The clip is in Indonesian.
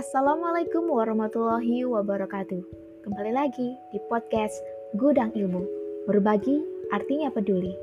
Assalamualaikum warahmatullahi wabarakatuh. Kembali lagi di podcast Gudang Ilmu. Berbagi artinya peduli.